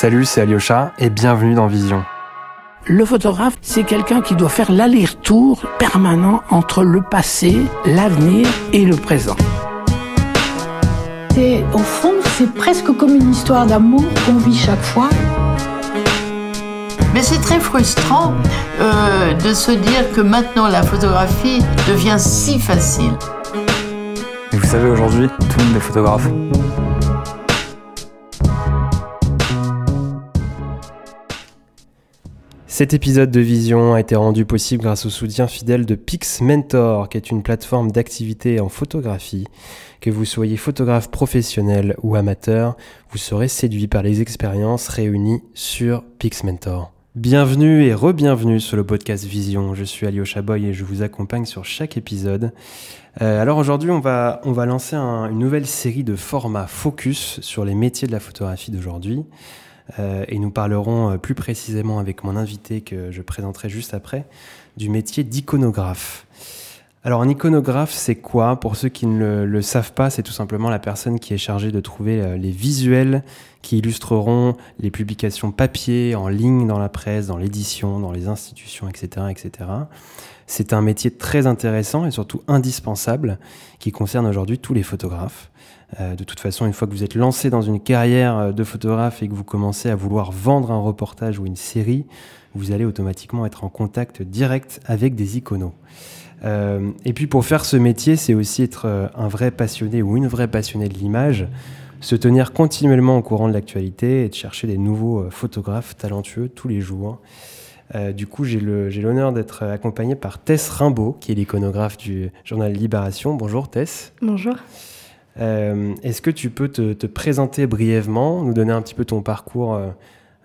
Salut, c'est Alyosha et bienvenue dans Vision. Le photographe, c'est quelqu'un qui doit faire l'aller-retour permanent entre le passé, l'avenir et le présent. Et au fond, c'est presque comme une histoire d'amour qu'on vit chaque fois. Mais c'est très frustrant euh, de se dire que maintenant la photographie devient si facile. Et vous savez, aujourd'hui, tout le monde est photographe. Cet épisode de Vision a été rendu possible grâce au soutien fidèle de Pix Mentor, qui est une plateforme d'activité en photographie. Que vous soyez photographe professionnel ou amateur, vous serez séduit par les expériences réunies sur Pix Mentor. Bienvenue et re-bienvenue sur le podcast Vision. Je suis Alyosha Boy et je vous accompagne sur chaque épisode. Euh, alors aujourd'hui, on va lancer une nouvelle série de formats focus sur les métiers de la photographie d'aujourd'hui. Euh, et nous parlerons euh, plus précisément avec mon invité que je présenterai juste après du métier d'iconographe. Alors un iconographe, c'est quoi? Pour ceux qui ne le, savent pas, c'est tout simplement la personne qui est chargée de trouver euh, les visuels qui illustreront les publications papier, en ligne dans la presse, dans l'édition, dans les institutions, etc. etc. C'est un métier très intéressant et surtout indispensable qui concerne aujourd'hui tous les photographes. Euh, de toute façon, une fois que vous êtes lancé dans une carrière euh, de photographe et que vous commencez à vouloir vendre un reportage ou une série, vous allez automatiquement être en contact direct avec des iconos. Euh, et puis pour faire ce métier, c'est aussi être un vrai passionné ou une vraie passionnée de l'image, se tenir continuellement au courant de l'actualité et de chercher des nouveaux photographes talentueux tous les jours. du coup, j'ai l'honneur d'être accompagné par Tess Rimbaud, qui est l'iconographe du journal Libération. Bonjour Tess. Bonjour. Euh, est-ce que tu peux te, présenter brièvement, nous donner un petit peu ton parcours euh,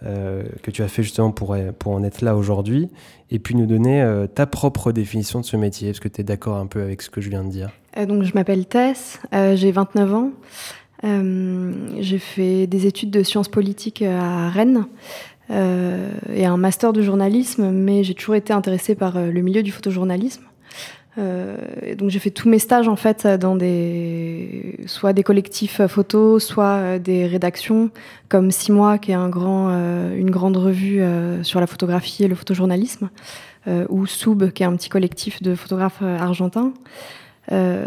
euh, que tu as fait justement pour, en être là aujourd'hui, et puis nous donner ta propre définition de ce métier? Est-ce que tu es d'accord un peu avec ce que je viens de dire? Donc je m'appelle Tess, j'ai 29 ans, j'ai fait des études de sciences politiques à Rennes. et un master de journalisme, mais j'ai toujours été intéressée par le milieu du photojournalisme. Euh, donc j'ai fait tous mes stages en fait dans des soit des collectifs photos, soit euh, des rédactions comme Six mois qui est un grand, euh, une grande revue euh, sur la photographie et le photojournalisme, ou Soub qui est un petit collectif de photographes argentins. Euh,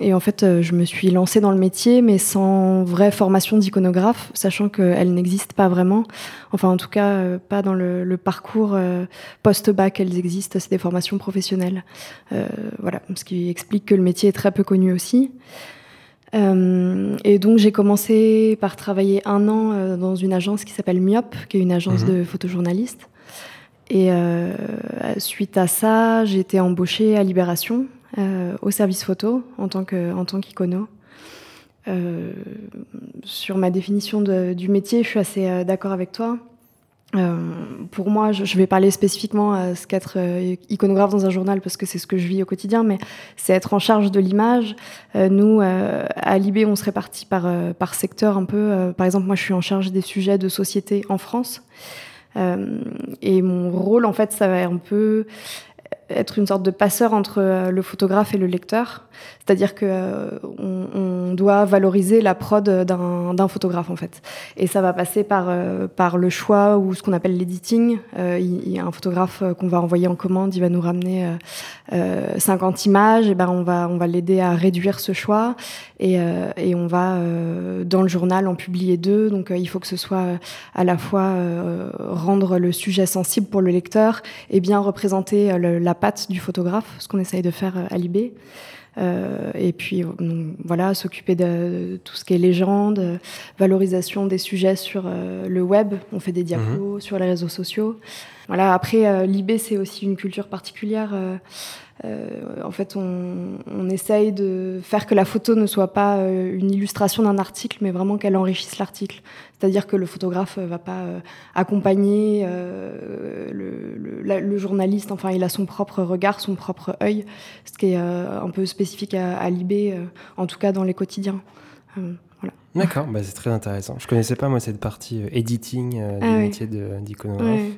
et en fait, euh, je me suis lancée dans le métier, mais sans vraie formation d'iconographe, sachant qu'elle n'existe pas vraiment. Enfin, en tout cas, euh, pas dans le, le parcours post-bac, elles existent, c'est des formations professionnelles. Voilà, ce qui explique que le métier est très peu connu aussi. Euh, et donc j'ai commencé par travailler un an dans une agence qui s'appelle Myop, qui est une agence mhm. de photojournalistes. Et euh, suite à ça, j'ai été embauchée à Libération, au service photo en tant qu'icono. Euh, sur ma définition du métier, je suis assez euh, d'accord avec toi. Euh, pour moi, je, vais parler spécifiquement à ce qu'être euh, iconographe dans un journal parce que c'est ce que je vis au quotidien, mais c'est être en charge de l'image. Euh, nous, à Libé, on se répartit par, par secteur un peu. par exemple, moi, je suis en charge des sujets de société en France. et mon rôle, en fait, ça va un peu être une sorte de passeur entre euh, le photographe et le lecteur. C'est-à-dire que euh, on, doit valoriser la prod d'un photographe en fait. Et ça va passer par euh, par le choix ou ce qu'on appelle l'editing. il, y a un photographe qu'on va envoyer en commande, il va nous ramener 50 images, et ben on va on va l'aider à réduire ce choix et, et on va dans le journal en publier deux. Donc il faut que ce soit à la fois rendre le sujet sensible pour le lecteur et bien représenter la patte du photographe, ce qu'on essaye de faire à Libé. Euh, et puis voilà, s'occuper de, tout ce qui est légende, valorisation des sujets sur euh, le web. On fait des diapos mhm. sur les réseaux sociaux. Voilà. Après, euh, l'IB c'est aussi une culture particulière. Euh, euh, en fait, on, on, essaye de faire que la photo ne soit pas euh, une illustration d'un article, mais vraiment qu'elle enrichisse l'article. C'est-à-dire que le photographe va pas euh, accompagner le, le, le, journaliste. Enfin, il a son propre regard, son propre œil, ce qui est un peu spécifique à, à l'IB, en tout cas dans les quotidiens. Voilà. D'accord, bah c'est très intéressant. Je connaissais pas moi cette partie editing ah du métier d'iconographe. Ouais.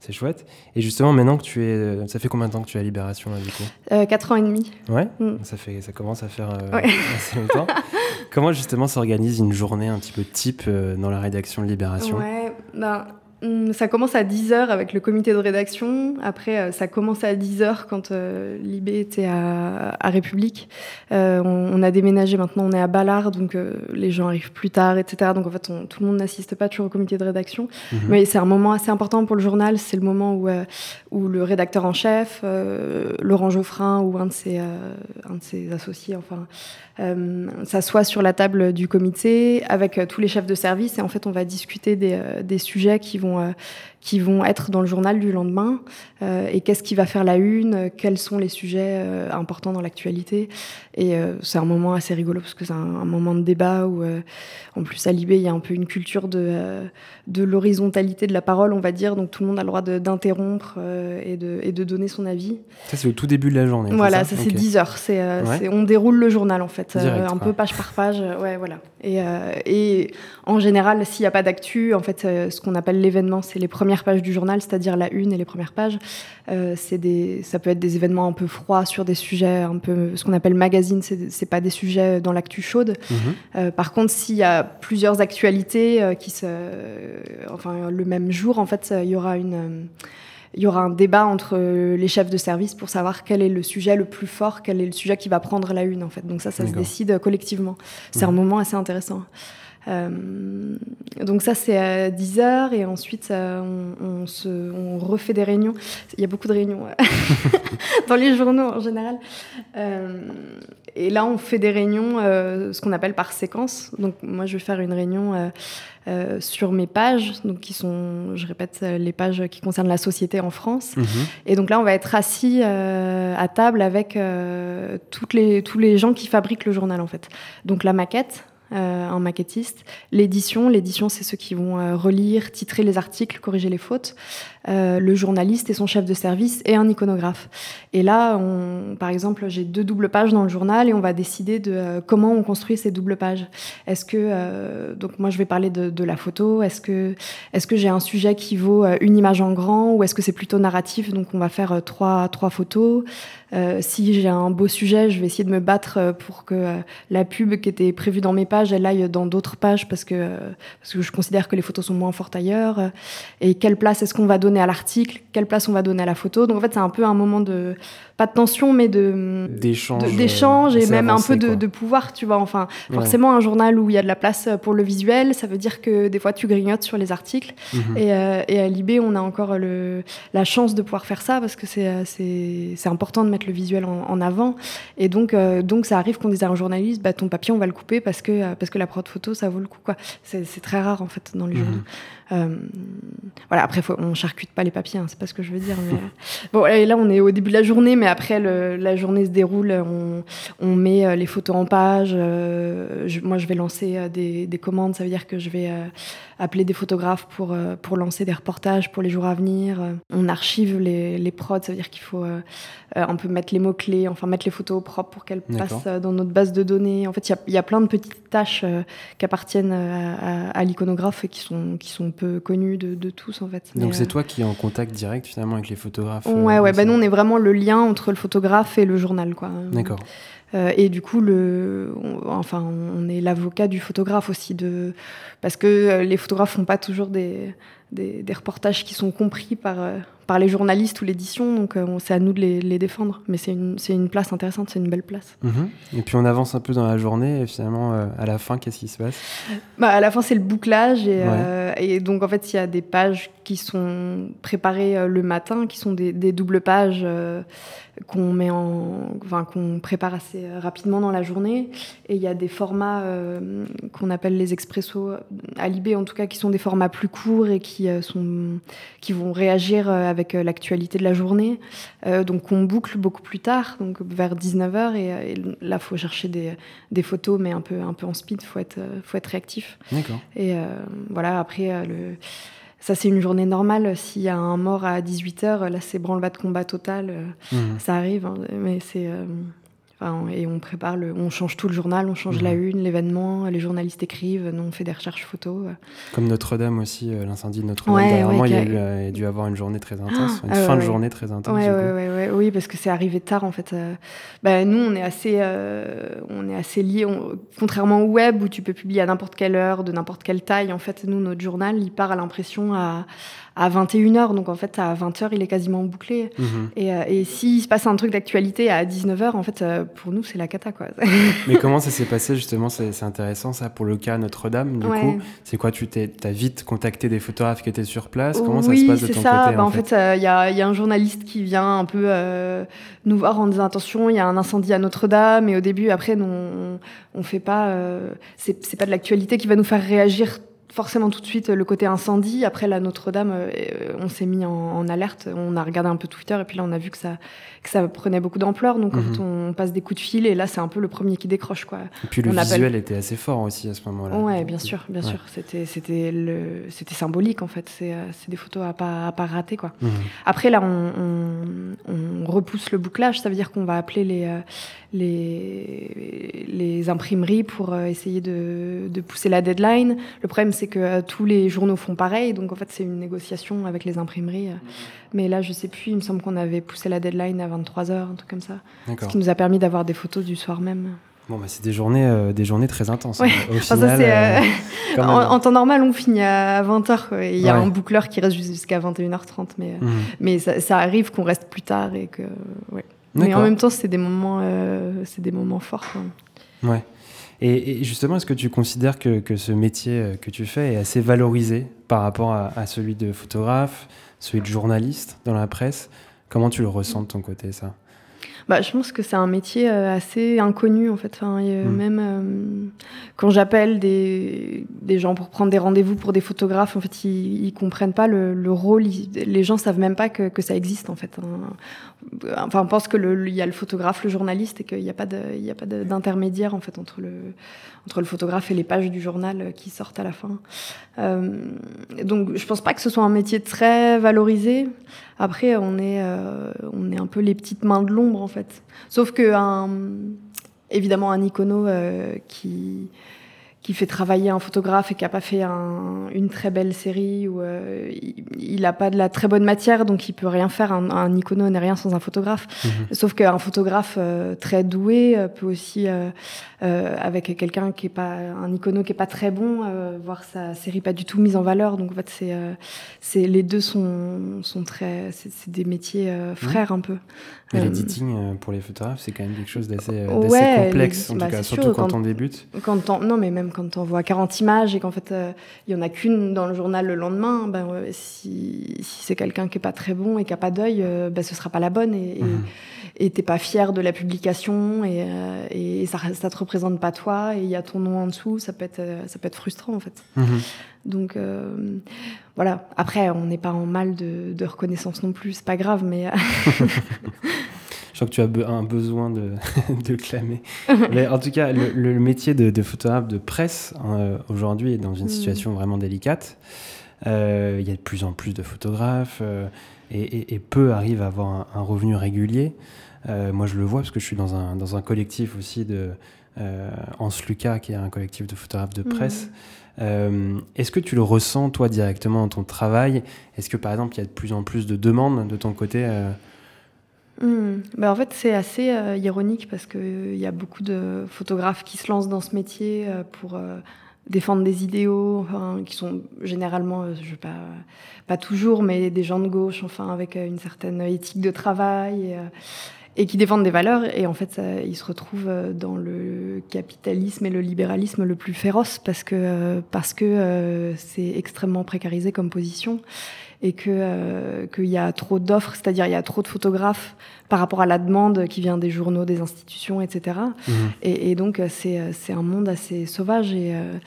C'est chouette. Et justement, maintenant que tu es. Euh, ça fait combien de temps que tu es à Libération, là, du coup? Euh, 4 ans et demi. Ouais, mm. ça, fait, ça commence à faire euh, ouais. assez longtemps. Comment justement s'organise une journée un petit peu type dans la rédaction de Libération? Ouais, ben, ça commence à 10h avec le comité de rédaction. Après, euh, ça commence à 10h quand euh, Libé était à, République. Euh, on, a déménagé maintenant, on est à Ballard, donc les gens arrivent plus tard, etc. Donc en fait, tout le monde n'assiste pas toujours au comité de rédaction. Mhm. Mais c'est un moment assez important pour le journal. C'est le moment où, où le rédacteur en chef, Laurent Geoffrin ou un de ses, un de ses associés, enfin, s'assoit sur la table du comité avec tous les chefs de service et en fait, on va discuter des, des sujets qui vont euh, qui vont être dans le journal du lendemain euh, et qu'est-ce qui va faire la une, quels sont les sujets euh, importants dans l'actualité. Et c'est un moment assez rigolo parce que c'est un, moment de débat où, en plus, à Libé, il y a un peu une culture de, de l'horizontalité de la parole, on va dire. Donc tout le monde a le droit d'interrompre et, de, et de donner son avis. Ça, c'est au tout début de la journée. Voilà, ça, c'est 10 heures. C'est, on déroule le journal, en fait, un peu page par page. ouais, voilà. Et, et en général, s'il n'y a pas d'actu, en fait, ce qu'on appelle l'événement, c'est les premières pages du journal, c'est-à-dire la une et les premières pages. Euh, c'est des, ça peut être des événements un peu froids sur des sujets un peu, ce qu'on appelle magazine, c'est, pas des sujets dans l'actu chaude. Mhm. Euh, par contre, s'il y a plusieurs actualités euh, qui se, enfin, le même jour, en fait, il y aura une il y aura un débat entre les chefs de service pour savoir quel est le sujet le plus fort, quel est le sujet qui va prendre la une en fait. Donc ça, ça se décide collectivement. C'est un mhm. moment assez intéressant. Euh, donc ça c'est à 10h et ensuite on, se, on, refait des réunions. Il y a beaucoup de réunions dans les journaux en général. Euh, et là on fait des réunions, euh, ce qu'on appelle par séquence. Donc moi je vais faire une réunion sur mes pages, donc qui sont, je répète, les pages qui concernent la société en France. Mhm. Et donc là on va être assis à table avec toutes les, tous les gens qui fabriquent le journal en fait. Donc la maquette euh, un maquettiste. L'édition, l'édition, c'est ceux qui vont euh, relire, titrer les articles, corriger les fautes. Euh, le journaliste et son chef de service et un iconographe. Et là, par exemple, j'ai deux doubles pages dans le journal et on va décider de comment on construit ces doubles pages. Est-ce que, donc moi, je vais parler de, de la photo. Est-ce que, est-ce que j'ai un sujet qui vaut une image en grand ou est-ce que c'est plutôt narratif? Donc, on va faire trois, trois photos. Euh, si j'ai un beau sujet, je vais essayer de me battre euh, pour que euh, la pub qui était prévue dans mes pages, elle aille dans d'autres pages parce que, parce que je considère que les photos sont moins fortes ailleurs. Et quelle place est-ce qu'on va donner à l'article? Quelle place on va donner à la photo? Donc en fait, c'est un peu un moment de, pas de tension, mais de d'échange et même un peu de, de, pouvoir, tu vois. Enfin, forcément, un journal où il y a de la place pour le visuel, ça veut dire que des fois tu grignotes sur les articles. Mhm. et, et, à Libé, on a encore le, la chance de pouvoir faire ça parce que c'est c'est important de le visuel en, avant. Et donc, euh, donc ça arrive qu'on dise à un journaliste, bah, ton papier, on va le couper parce que, euh, parce que la prod photo, ça vaut le coup. Quoi. C'est, très rare, en fait, dans les mhm. journaux. Euh, voilà, après, faut, on charcute pas les papiers, hein, c'est pas ce que je veux dire. Mais... bon, et là, on est au début de la journée, mais après, la journée se déroule, on, on met les photos en page. moi, je vais lancer des, des, commandes, ça veut dire que je vais appeler des photographes pour, pour lancer des reportages pour les jours à venir. On archive les, les prods, ça veut dire qu'il faut un peu mettre les mots-clés, enfin mettre les photos propres pour qu'elles passent euh, dans notre base de données. En fait, il y, a plein de petites tâches euh, qui appartiennent euh, à, l'iconographe et qui sont, qui sont peu connues de, tous, en fait. Donc c'est toi qui es en contact direct finalement avec les photographes Ouais, ouais, bah nous on est vraiment le lien entre le photographe et le journal, quoi. D'accord. et du coup, le, enfin, on est l'avocat du photographe aussi, de, parce que les photographes font pas toujours des, des, reportages qui sont compris par, euh, par les journalistes ou l'édition, donc euh, c'est à nous de les, défendre. Mais c'est une, une, place intéressante, c'est une belle place. Mhm. Et puis on avance un peu dans la journée, et finalement, euh, à la fin, qu'est-ce qui se passe? Bah, À la fin, c'est le bouclage, et, et, donc en fait, il y a des pages qui sont préparées le matin, qui sont des, des doubles pages qu'on met en, enfin, qu'on prépare assez rapidement dans la journée. Et il y a des formats qu'on appelle les expressos à Libé, en tout cas, qui sont des formats plus courts et qui qui, euh, sont, qui vont réagir euh, avec euh, l'actualité de la journée. donc on boucle beaucoup plus tard, donc vers 19h. Et, là, il faut chercher des, des, photos, mais un peu, un peu en speed, il faut être, faut être réactif. D'accord. Et voilà, après, le ça c'est une journée normale. S'il y a un mort à 18h, là c'est branle-bas de combat total. Mmh. Ça arrive, hein, mais c'est et on prépare le, on change tout le journal, on change la Mhm. une, l'événement, les journalistes écrivent, nous on fait des recherches photos. Comme Notre-Dame aussi, euh, l'incendie de Notre-Dame. Ouais, Dernièrement, ouais, il y a, euh, il a dû avoir une journée très intense, une Ah, ouais, fin de journée très intense. Oui, parce que c'est arrivé tard en fait. Euh, bah, nous, on est assez, euh, on est assez liés. on- contrairement au web où tu peux publier à n'importe quelle heure, de n'importe quelle taille. En fait, nous, notre journal, il part à l'impression à, à 21h. Donc en fait, à 20h, il est quasiment bouclé. Mhm. Et, euh, et s'il se passe un truc d'actualité à 19h, en fait, euh, pour nous, c'est la cata, quoi. Mais comment ça s'est passé justement C'est intéressant ça pour le cas Notre-Dame. Du Ouais. coup, c'est quoi Tu as vite contacté des photographes qui étaient sur place? Comment ça se passe de c'est ton ça. côté Bah, en fait, euh, il y, a, il y a un journaliste qui vient un peu euh, nous voir en disant attention, il y a un incendie à Notre-Dame. Et au début, après, nous, on, on fait pas. euh, c'est pas de l'actualité qui va nous faire réagir forcément tout de suite le côté incendie. Après, la Notre-Dame, euh, on s'est mis en, en alerte. On a regardé un peu Twitter et puis là, on a vu que ça, que ça prenait beaucoup d'ampleur. Donc, en Mhm. on passe des coups de fil et là, c'est un peu le premier qui décroche, quoi. Et puis le on appelle- visuel était assez fort aussi à ce moment-là. Ouais, bien sûr, bien Ouais. sûr. C'était, c'était le, c'était symbolique en fait. C'est, euh, des photos à pas, à pas rater, quoi. Mhm. Après, là, on, on- on repousse le bouclage. Ça veut dire qu'on va appeler les, euh, les, les imprimeries pour euh, essayer de, de pousser la deadline. Le problème, c'est que euh, tous les journaux font pareil. Donc, en fait, c'est une négociation avec les imprimeries. euh. Mais là, je sais plus. Il me semble qu'on avait poussé la deadline à 23h, un truc comme ça. Ce qui nous a permis d'avoir des photos du soir même. Bon, bah, c'est des journées, euh, des journées très intenses. Ouais. hein. Au Enfin, final, ça, euh, euh, en, temps normal, on finit à 20h. Il y a un boucleur qui reste jusqu'à 21h30. Mais, Mhm. mais ça, ça arrive qu'on reste plus tard et que. Ouais. Mais en même temps, c'est des moments, c'est des moments forts. Ouais. Et, justement, est-ce que tu considères que, que ce métier euh, que tu fais est assez valorisé par rapport à, à celui de photographe, celui de journaliste dans la presse? Comment tu le ressens de ton côté, ça? Bah, je pense que c'est un métier euh, assez inconnu en fait. Enfin, et, euh, Mm. Même euh, quand j'appelle des, des gens pour prendre des rendez-vous pour des photographes, en fait, ils, ils comprennent pas le, le rôle. ils- les gens savent même pas que, que ça existe en fait. hein. Enfin, on pense que le- le- il y a le photographe, le journaliste, et qu'il n'y a pas d'intermédiaire en fait entre le entre le photographe et les pages du journal euh, qui sortent à la fin. Euh, donc, je pense pas que ce soit un métier très valorisé. Après, on est, euh, on est un peu les petites mains de l'ombre, en fait. Sauf que, un, évidemment, un icono qui, qui fait travailler un photographe et qui n'a pas fait un- une très belle série, ou euh, il n'a pas de la très bonne matière, donc il peut rien faire. Un, un icono n'est rien sans un photographe. Mhm. Sauf qu'un photographe euh, très doué euh, peut aussi, euh, avec quelqu'un qui est pas un icono qui est pas très bon, voir sa série pas du tout mise en valeur. Donc en fait, c'est, c'est les deux sont sont très, c'est, des métiers frères un peu. L'editing pour les photographes, c'est quand même quelque chose d'assez Ouais, complexe, en tout bah, cas, surtout sûr, quand, quand- on débute. Quand t'en- non, mais même quand on voit 40 images et qu'en fait, euh, il y en a qu'une dans le journal le lendemain, ben, ouais, si, si c'est quelqu'un qui est pas très bon et qui a pas d'œil, euh, ben, ce sera pas la bonne et, Mhm. et t'es pas fier de la publication et, euh, et ça, ça te représente pas toi et il y a ton nom en dessous, ça peut être, euh, ça peut être frustrant en fait. Mhm. Donc euh, voilà. Après, on n'est pas en mal de, de reconnaissance non plus, c'est pas grave, mais euh, Je sens que tu as un besoin de, de clamer. Mais en tout cas, le, le métier de, de photographe de presse hein, aujourd'hui est dans une Mm. situation vraiment délicate. Euh, Il y a de plus en plus de photographes euh, et, et- et peu arrivent à avoir un, un revenu régulier. Euh, moi, je le vois parce que je suis dans un, dans un collectif aussi de euh, Ans Lucas, qui est un collectif de photographes de presse. Euh, Est-ce que tu le ressens, toi, directement dans ton travail? Est-ce que, par exemple, il y a de plus en plus de demandes de ton côté euh. Bah, en fait, c'est assez euh, ironique parce qu'il y a beaucoup de photographes qui se lancent dans ce métier euh, pour euh, défendre des idéaux, enfin, qui sont généralement, euh, je veux pas, pas toujours, mais des gens de gauche, enfin, avec euh, une certaine éthique de travail. Et, euh, qui défendent des valeurs, et en fait, ils se retrouvent euh, dans le capitalisme et le libéralisme le plus féroce parce que euh, parce que euh, c'est extrêmement précarisé comme position et que euh, qu'il y a trop d'offres, c'est-à-dire il y a trop de photographes par rapport à la demande qui vient des journaux, des institutions, etc. Mhm. Et, et donc euh, c'est euh, c'est un monde assez sauvage et euh,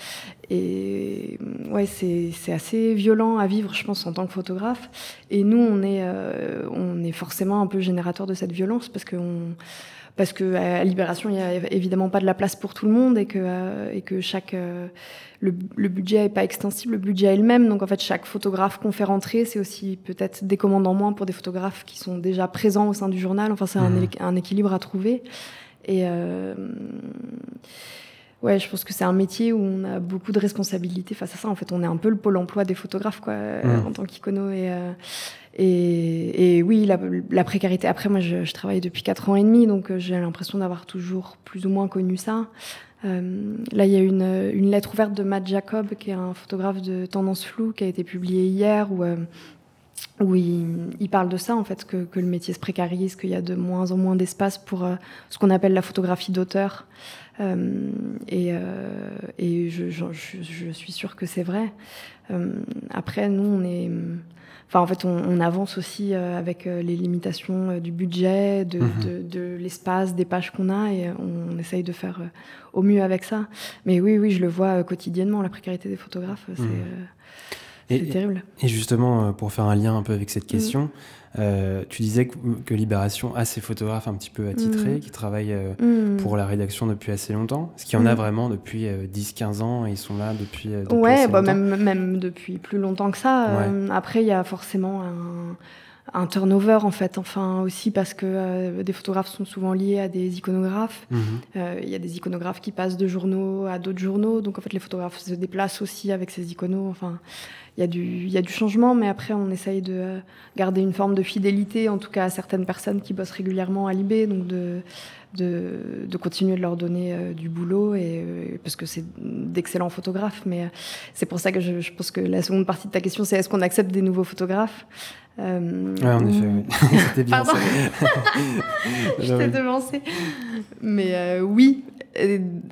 et ouais c'est c'est assez violent à vivre, je pense, en tant que photographe. Et nous on est euh, on est forcément un peu générateur de cette violence parce que on parce que à Libération, il n'y a évidemment pas de la place pour tout le monde et que, euh, et que chaque, euh, le, le budget n'est pas extensible, le budget est le même. Donc en fait, chaque photographe qu'on fait rentrer, c'est aussi peut-être des commandes en moins pour des photographes qui sont déjà présents au sein du journal. Enfin, c'est un, équ- un équilibre à trouver. Et ouais, je pense que c'est un métier où on a beaucoup de responsabilités face à ça. En fait, on est un peu le pôle emploi des photographes, quoi, mmh. en tant qu'icono. Et, et, et, oui, la, précarité. Après, moi, je, je, travaille depuis 4 ans et demi, donc j'ai l'impression d'avoir toujours plus ou moins connu ça. Euh, là, il y a une, une, lettre ouverte de Matt Jacob, qui est un photographe de tendance floue, qui a été publiée hier, où, euh, où il, il, parle de ça, en fait, que, que le métier se précarise, qu'il y a de moins en moins d'espace pour euh, ce qu'on appelle la photographie d'auteur. Euh, et, et je, je, je, suis sûre que c'est vrai. après, nous, on est Enfin, en fait, on, avance aussi euh, avec euh, les limitations euh, du budget, de, mhm. de, l'espace, des pages qu'on a, et on, essaye de faire au mieux avec ça. Mais oui, oui, je le vois quotidiennement, la précarité des photographes, c'est mhm. terrible. Et justement, pour faire un lien un peu avec cette mhm. question, euh, tu disais que, Libération a ses photographes un petit peu attitrés, mm. qui travaillent euh, mm. pour la rédaction depuis assez longtemps. Est-ce qu'il y en a mm. vraiment depuis 10-15 euh, ans et ils sont là depuis, depuis Ouais, bah même, même depuis plus longtemps que ça. après, il y a forcément un un turnover en fait, enfin aussi parce que des photographes sont souvent liés à des iconographes. Mm-hmm. Il y a des iconographes qui passent de journaux à d'autres journaux, donc en fait les photographes se déplacent aussi avec ces iconos. Enfin, y, a du, il y a du changement, mais après, on essaye de euh, garder une forme de fidélité, en tout cas à certaines personnes qui bossent régulièrement à Libé, donc de, de, de, continuer de leur donner euh, du boulot, et, euh, parce que c'est d'excellents photographes. Mais c'est pour ça que je, je, pense que la seconde partie de ta question, c'est est-ce qu'on accepte des nouveaux photographes euh, en effet, oui. C'était bien Pardon. je t'ai devancé. Mais oui,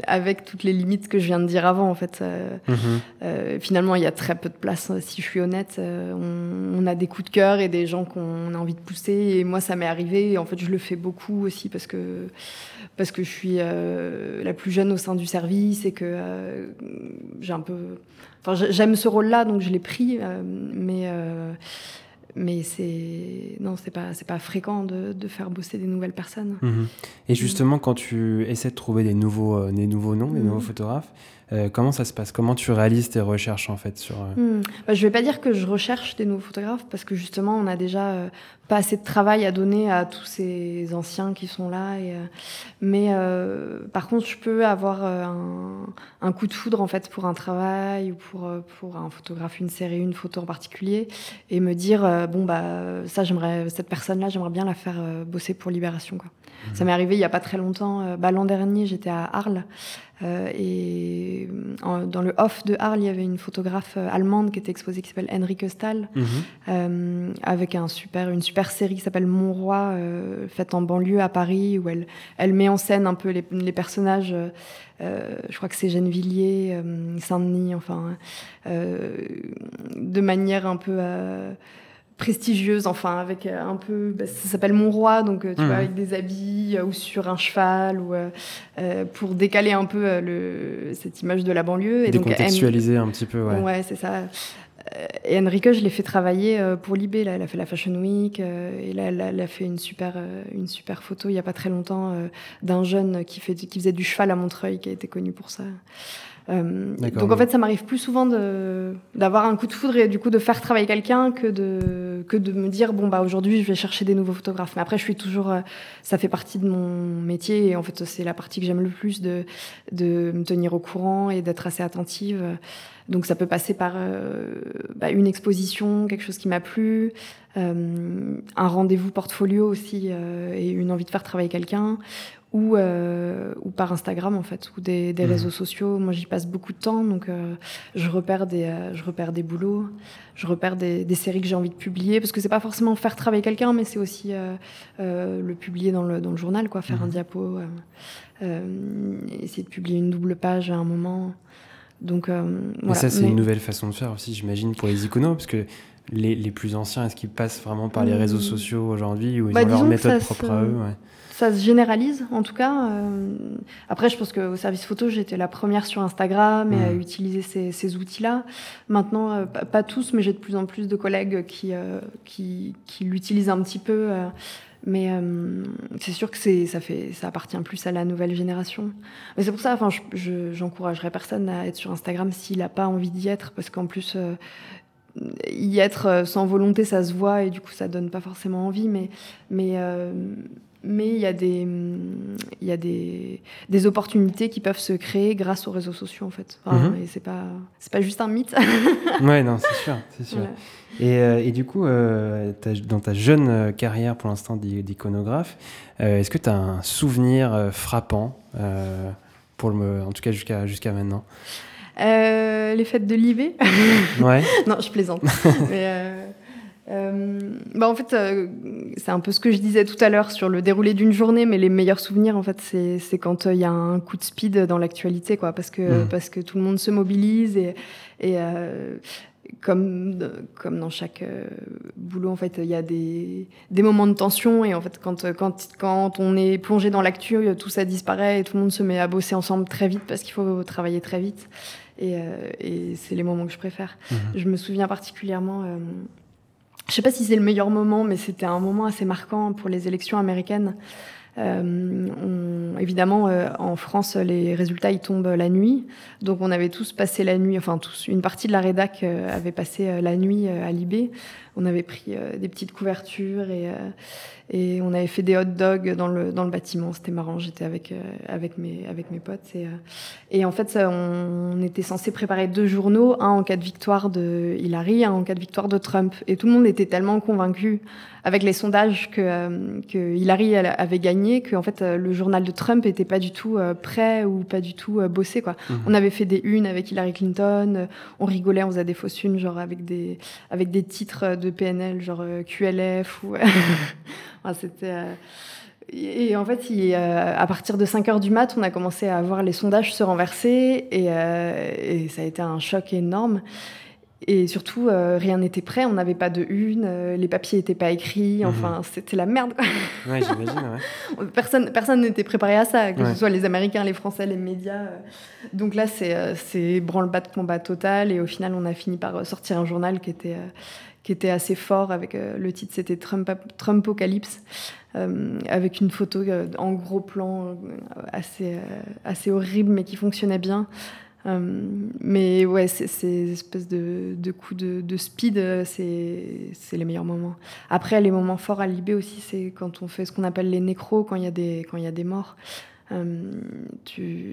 avec toutes les limites que je viens de dire avant, en fait. Mhm. euh, finalement, il y a très peu de place, si je suis honnête. On, on, a des coups de cœur et des gens qu'on a envie de pousser. Et moi, ça m'est arrivé. Et en fait, je le fais beaucoup aussi parce que, parce que je suis euh, la plus jeune au sein du service et que euh, j'ai un peu. Enfin, j'aime ce rôle-là, donc je l'ai pris. Euh, mais mais c'est non c'est pas c'est pas fréquent de, de, faire bosser des nouvelles personnes mhm. et justement quand tu essaies de trouver des nouveaux des nouveaux noms des nouveaux mhm. photographes euh, comment ça se passe? Comment tu réalises tes recherches en fait sur euh... bah, Je vais pas dire que je recherche des nouveaux photographes parce que justement on a déjà euh, pas assez de travail à donner à tous ces anciens qui sont là. Et, euh, mais par contre je peux avoir un, un, coup de foudre en fait pour un travail ou pour pour un photographe, une série, une photo en particulier et me dire bon bah ça j'aimerais cette personne là j'aimerais bien la faire bosser pour Libération quoi. Mmh. Ça m'est arrivé il y a pas très longtemps. Bah, l'an dernier j'étais à Arles euh, et dans le off de Arles, il y avait une photographe euh, allemande qui était exposée qui s'appelle Henrike Stahl, euh, avec un super, une super série qui s'appelle Mon Roi, euh, faite en banlieue à Paris, où elle, elle met en scène un peu les, les personnages. Euh, je crois que c'est Gennevilliers, Saint-Denis, enfin, de manière un peu prestigieuse, enfin avec euh, un peu, bah, ça s'appelle Mon Roi, donc euh, tu vois mmh. avec des habits euh, ou sur un cheval ou euh, pour décaler un peu le, cette image de la banlieue et décontextualiser un petit peu. Ouais, ouais c'est ça. Et Enrique, je l'ai fait travailler pour Libé. Là, elle a fait la Fashion Week et là, elle, a fait une super, une super photo il y a pas très longtemps d'un jeune qui, fait, qui faisait du cheval à Montreuil, qui a été connu pour ça. Euh, donc en fait, ça m'arrive plus souvent d'avoir un coup de foudre et du coup de faire travailler quelqu'un que de, que de me dire bon bah aujourd'hui je vais chercher des nouveaux photographes. Mais après, je suis toujours, euh, ça fait partie de mon métier et en fait c'est la partie que j'aime le plus de, de me tenir au courant et d'être assez attentive. Donc ça peut passer par euh, bah, une exposition, quelque chose qui m'a plu, un rendez-vous portfolio aussi euh, et une envie de faire travailler quelqu'un, ou, euh, ou par Instagram en fait, ou des, des mmh. réseaux sociaux. Moi j'y passe beaucoup de temps, donc euh, je repère des, euh, je repère des boulots, je repère des, des séries que j'ai envie de publier, parce que c'est pas forcément faire travailler quelqu'un, mais c'est aussi le publier dans le, dans le journal, quoi, faire mmh. un diapo, essayer de publier une double page à un moment. Donc, voilà. ça, c'est mais... une nouvelle façon de faire aussi, j'imagine, pour les iconos, parce que les, les plus anciens, est-ce qu'ils passent vraiment par les mmh. réseaux sociaux aujourd'hui ou ils bah, ont leur méthode propre à eux ouais. Ça se généralise, en tout cas. Euh... Après, je pense qu'au service photo, j'étais la première sur Instagram et mmh. à utiliser ces, ces outils-là. Maintenant, euh, pas, tous, mais j'ai de plus en plus de collègues qui, euh, qui, qui l'utilisent un petit peu. Mais euh, c'est sûr que c'est ça fait ça appartient plus à la nouvelle génération. Mais c'est pour ça, enfin, j'encouragerais je, personne à être sur Instagram s'il n'a pas envie d'y être, parce qu'en plus euh, y être euh, sans volonté, ça se voit et du coup ça donne pas forcément envie. Mais, mais euh, mais il y a, des, y a des, des, opportunités qui peuvent se créer grâce aux réseaux sociaux en fait. Enfin, Mhm. Et c'est pas, c'est pas juste un mythe. Ouais, non, c'est sûr, c'est sûr. Voilà. Et, euh, et du coup, euh, dans ta jeune carrière pour l'instant d'i- d'iconographe, est-ce que tu as un souvenir frappant, pour le, en tout cas jusqu'à jusqu'à maintenant? Euh, les fêtes de l'IV Ouais. Non, je plaisante. Mais, euh, euh, bah en fait, euh, c'est un peu ce que je disais tout à l'heure sur le déroulé d'une journée, mais les meilleurs souvenirs, en fait, c'est quand euh, il y a un coup de speed dans l'actualité, quoi, parce que, Mhm. parce que tout le monde se mobilise et, et euh, comme, comme dans chaque boulot, en fait, il y a des, des moments de tension et en fait, quand, quand, quand on est plongé dans l'actu, tout ça disparaît et tout le monde se met à bosser ensemble très vite parce qu'il faut travailler très vite. Et, euh, et c'est les moments que je préfère. Mhm. Je me souviens particulièrement. euh, je sais pas si c'est le meilleur moment, mais c'était un moment assez marquant pour les élections américaines. Euh, on- évidemment, euh, en France, les résultats ils tombent la nuit, donc on avait tous passé la nuit. Enfin, tous. Une partie de la rédac euh, avait passé la nuit à Libé. On avait pris euh, des petites couvertures et, euh, et on avait fait des hot dogs dans le, dans le bâtiment. C'était marrant. J'étais avec, euh, avec, mes, avec mes potes. Et, et en fait, ça, on, était censé préparer deux journaux, un en cas de victoire de Hillary, un en cas de victoire de Trump. Et tout le monde était tellement convaincu avec les sondages que, que Hillary elle, avait gagné que en fait, le journal de Trump était pas du tout prêt ou pas du tout bossé. Quoi. Mhm. On avait fait des unes avec Hillary Clinton, on rigolait, on faisait des fausses unes, genre avec des, avec des titres de PNL, genre euh, QLF. Ou... Enfin, c'était. euh, Et et en fait, il, euh, à partir de 5 heures du mat, on a commencé à voir les sondages se renverser et, euh, et ça a été un choc énorme. Et surtout, euh, rien n'était prêt, on n'avait pas de une, euh, les papiers n'étaient pas écrits, Mhm. enfin, c'était la merde. Ouais, j'imagine, ouais. Personne personne n'était préparé à ça, que Ouais. ce soit les Américains, les Français, les médias. euh. Donc là, c'est c'est branle-bas de combat total. Et au final, on a fini par sortir un journal qui était, qui était assez fort. Avec le titre, c'était Trump, Trumpocalypse, euh, avec une photo en gros plan assez, assez horrible, mais qui fonctionnait bien. Euh, mais ouais, ces espèces de, de coups de, de speed, c'est les meilleurs moments. Après, les moments forts à Libé aussi, c'est quand on fait ce qu'on appelle les nécros, quand il y a des, quand il y a des morts. Euh,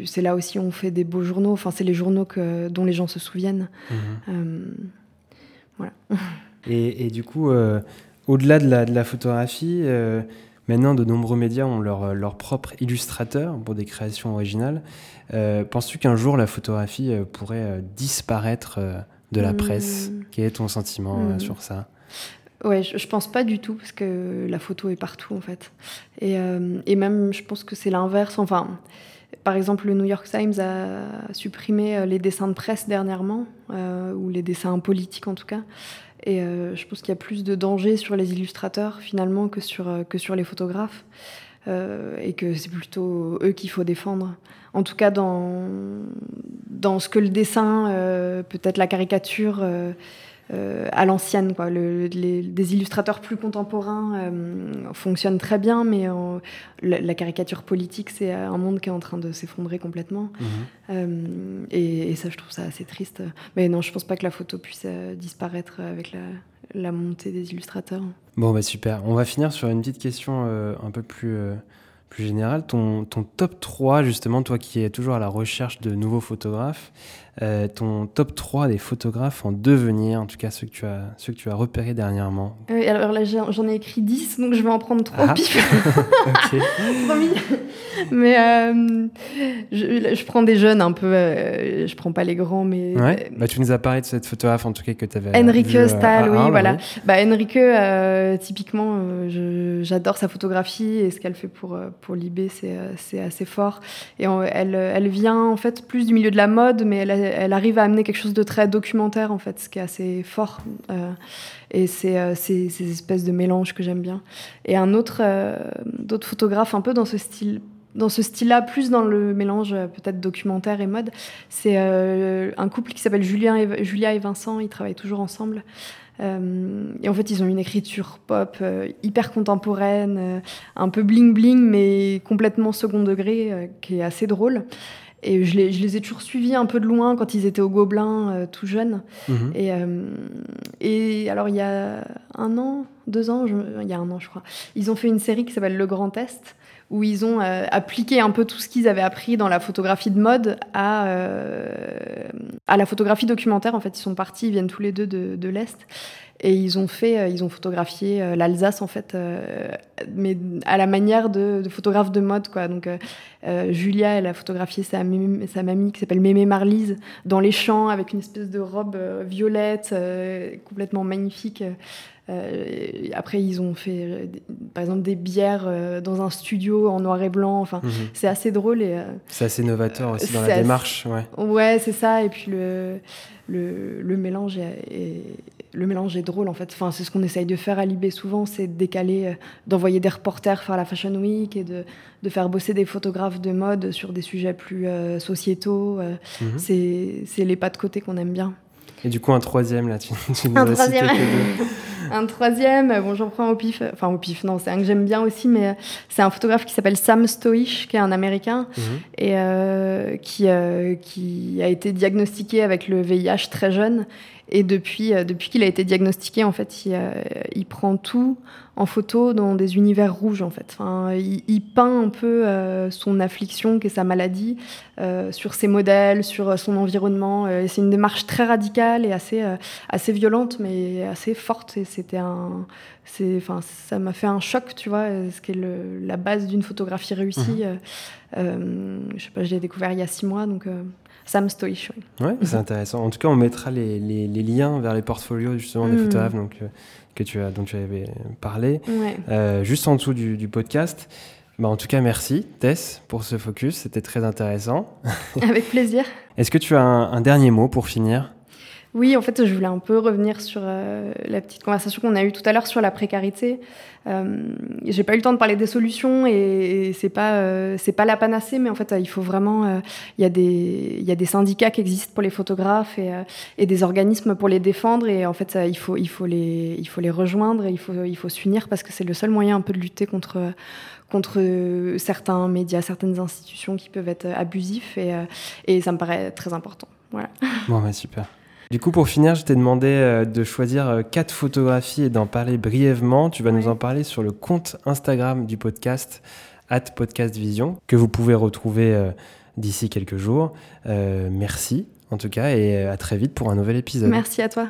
c'est là aussi où on fait des beaux journaux. Enfin, c'est les journaux que, dont les gens se souviennent. Mhm. Euh, Et, et du coup, euh, au-delà de la, de la photographie, maintenant de nombreux médias ont leur, leur propre illustrateur pour des créations originales. Euh, Penses-tu qu'un jour la photographie euh, pourrait euh, disparaître euh, de la Hmm. presse? Quel est ton sentiment euh, Hmm. sur ça? Ouais, je, je pense pas du tout parce que la photo est partout en fait. Et, euh, et même, je pense que c'est l'inverse. Enfin, par exemple, le New York Times a supprimé euh, les dessins de presse dernièrement, euh, ou les dessins politiques en tout cas. Et euh, je pense qu'il y a plus de danger sur les illustrateurs finalement que sur, euh, que sur les photographes. Euh, et que c'est plutôt eux qu'il faut défendre. En tout cas, dans, dans ce que le dessin, peut-être la caricature, euh, à l'ancienne. Quoi. Le- les- des illustrateurs plus contemporains euh, fonctionnent très bien, mais euh, la, la caricature politique, c'est un monde qui est en train de s'effondrer complètement. Mhm. Et, et ça, je trouve ça assez triste. Mais non, je pense pas que la photo puisse disparaître avec la, la montée des illustrateurs. Bon, bah super. On va finir sur une petite question un peu plus, plus générale. Ton, ton top 3, justement, toi qui es toujours à la recherche de nouveaux photographes, euh, ton top 3 des photographes en devenir, en tout cas ceux que tu as, ceux que tu as repérés dernièrement. Euh, alors là, j'en ai écrit 10, donc je vais en prendre 3 Ah. au pif. Ok. Promis. Mais euh, je, je prends des jeunes un peu. euh, je prends pas les grands, mais. Ouais. Bah, tu nous as parlé de cette photographe, en tout cas, que tu avais. Enrique euh, Stahl, oui, voilà. Bah, Enrique, typiquement, j'adore sa photographie et ce qu'elle fait pour, pour Libé, c'est assez fort. Et on- elle, elle vient en fait plus du milieu de la mode, mais elle, elle arrive à amener quelque chose de très documentaire, en fait, ce qui est assez fort. Euh, et c'est euh, ces espèces de mélanges que j'aime bien. Et un autre, euh, d'autres photographes un peu dans ce style dans ce style-là, plus dans le mélange peut-être documentaire et mode, c'est un couple qui s'appelle Julien Julia et Vincent. Ils travaillent toujours ensemble. Et en fait, ils ont une écriture pop hyper contemporaine, un peu bling-bling, mais complètement second degré, qui est assez drôle. Et je les, je les ai toujours suivis un peu de loin quand ils étaient au Gobelin, euh, tout jeunes. Mhm. Et, euh, et alors, il y a un an, deux ans, il y a un an je crois. Ils ont fait une série qui s'appelle Le Grand Test où ils ont euh, appliqué un peu tout ce qu'ils avaient appris dans la photographie de mode à, euh, à la photographie documentaire. En fait, ils sont partis, ils viennent tous les deux de, de l'Est. Et ils ont fait, euh, ils ont photographié l'Alsace en fait, mais à la manière de, de photographe de mode quoi. Donc Julia, elle a photographié sa, sa mamie qui s'appelle Mémé Marlise dans les champs avec une espèce de robe violette complètement magnifique. Euh, après, ils ont fait, euh, par exemple, des bières euh, dans un studio en noir et blanc. Enfin, mhm. c'est assez drôle et. c'est assez novateur aussi dans la démarche, ouais. Ouais, c'est ça. Et puis le, le, le mélange est, le mélange est drôle en fait. Enfin, c'est ce qu'on essaye de faire à Libé souvent, c'est de décaler, d'envoyer des reporters faire la Fashion Week et de, de, faire bosser des photographes de mode sur des sujets plus sociétaux. Mhm. C'est les pas de côté qu'on aime bien. Et du coup, un troisième, là, tu, tu nous un troisième. un troisième, bon, j'en prends au pif. Enfin, au pif, non, c'est un que j'aime bien aussi, mais c'est un photographe qui s'appelle Sam Stoich, qui est un Américain, mhm. et euh, qui, euh, qui a été diagnostiqué avec le VIH très jeune. Et depuis, euh, depuis qu'il a été diagnostiqué, en fait, il, il, prend tout en photo dans des univers rouges, en fait. Enfin, il, peint un peu son affliction, qui est sa maladie, sur ses modèles, sur son environnement. c'est une démarche très radicale et assez, assez violente, mais assez forte. Et c'était un, c'est, enfin, ça m'a fait un choc, tu vois, ce qui est le, la base d'une photographie réussie. Euh, je sais pas, je l'ai découvert il y a six mois, donc euh, Sam Stoich. Oui, ouais, c'est intéressant. En tout cas, on mettra les, les, les liens vers les portfolios justement des mhm. photographes donc, euh, que tu as, dont tu avais parlé, juste en dessous du, du podcast. Bah, en tout cas, merci Tess pour ce focus, c'était très intéressant. Avec plaisir. Est-ce que tu as un dernier mot pour finir? Oui, en fait, je voulais un peu revenir sur euh, la petite conversation qu'on a eue tout à l'heure sur la précarité. Euh, J'ai pas eu le temps de parler des solutions et, c'est pas euh, pas la panacée, mais en fait, il faut vraiment euh, il y a des y a des syndicats qui existent pour les photographes et, et des organismes pour les défendre et en fait, il faut il faut les il faut les rejoindre et il faut il faut s'unir parce que c'est le seul moyen un peu de lutter contre contre certains médias, certaines institutions qui peuvent être abusifs et, et ça me paraît très important. Voilà. Bon, bah, super. Du coup, pour finir, je t'ai demandé euh, de choisir euh, quatre photographies et d'en parler brièvement. Tu vas nous en parler sur le compte Instagram du podcast, at podcastvision, que vous pouvez retrouver euh, d'ici quelques jours. merci en tout cas et à très vite pour un nouvel épisode. Merci à toi.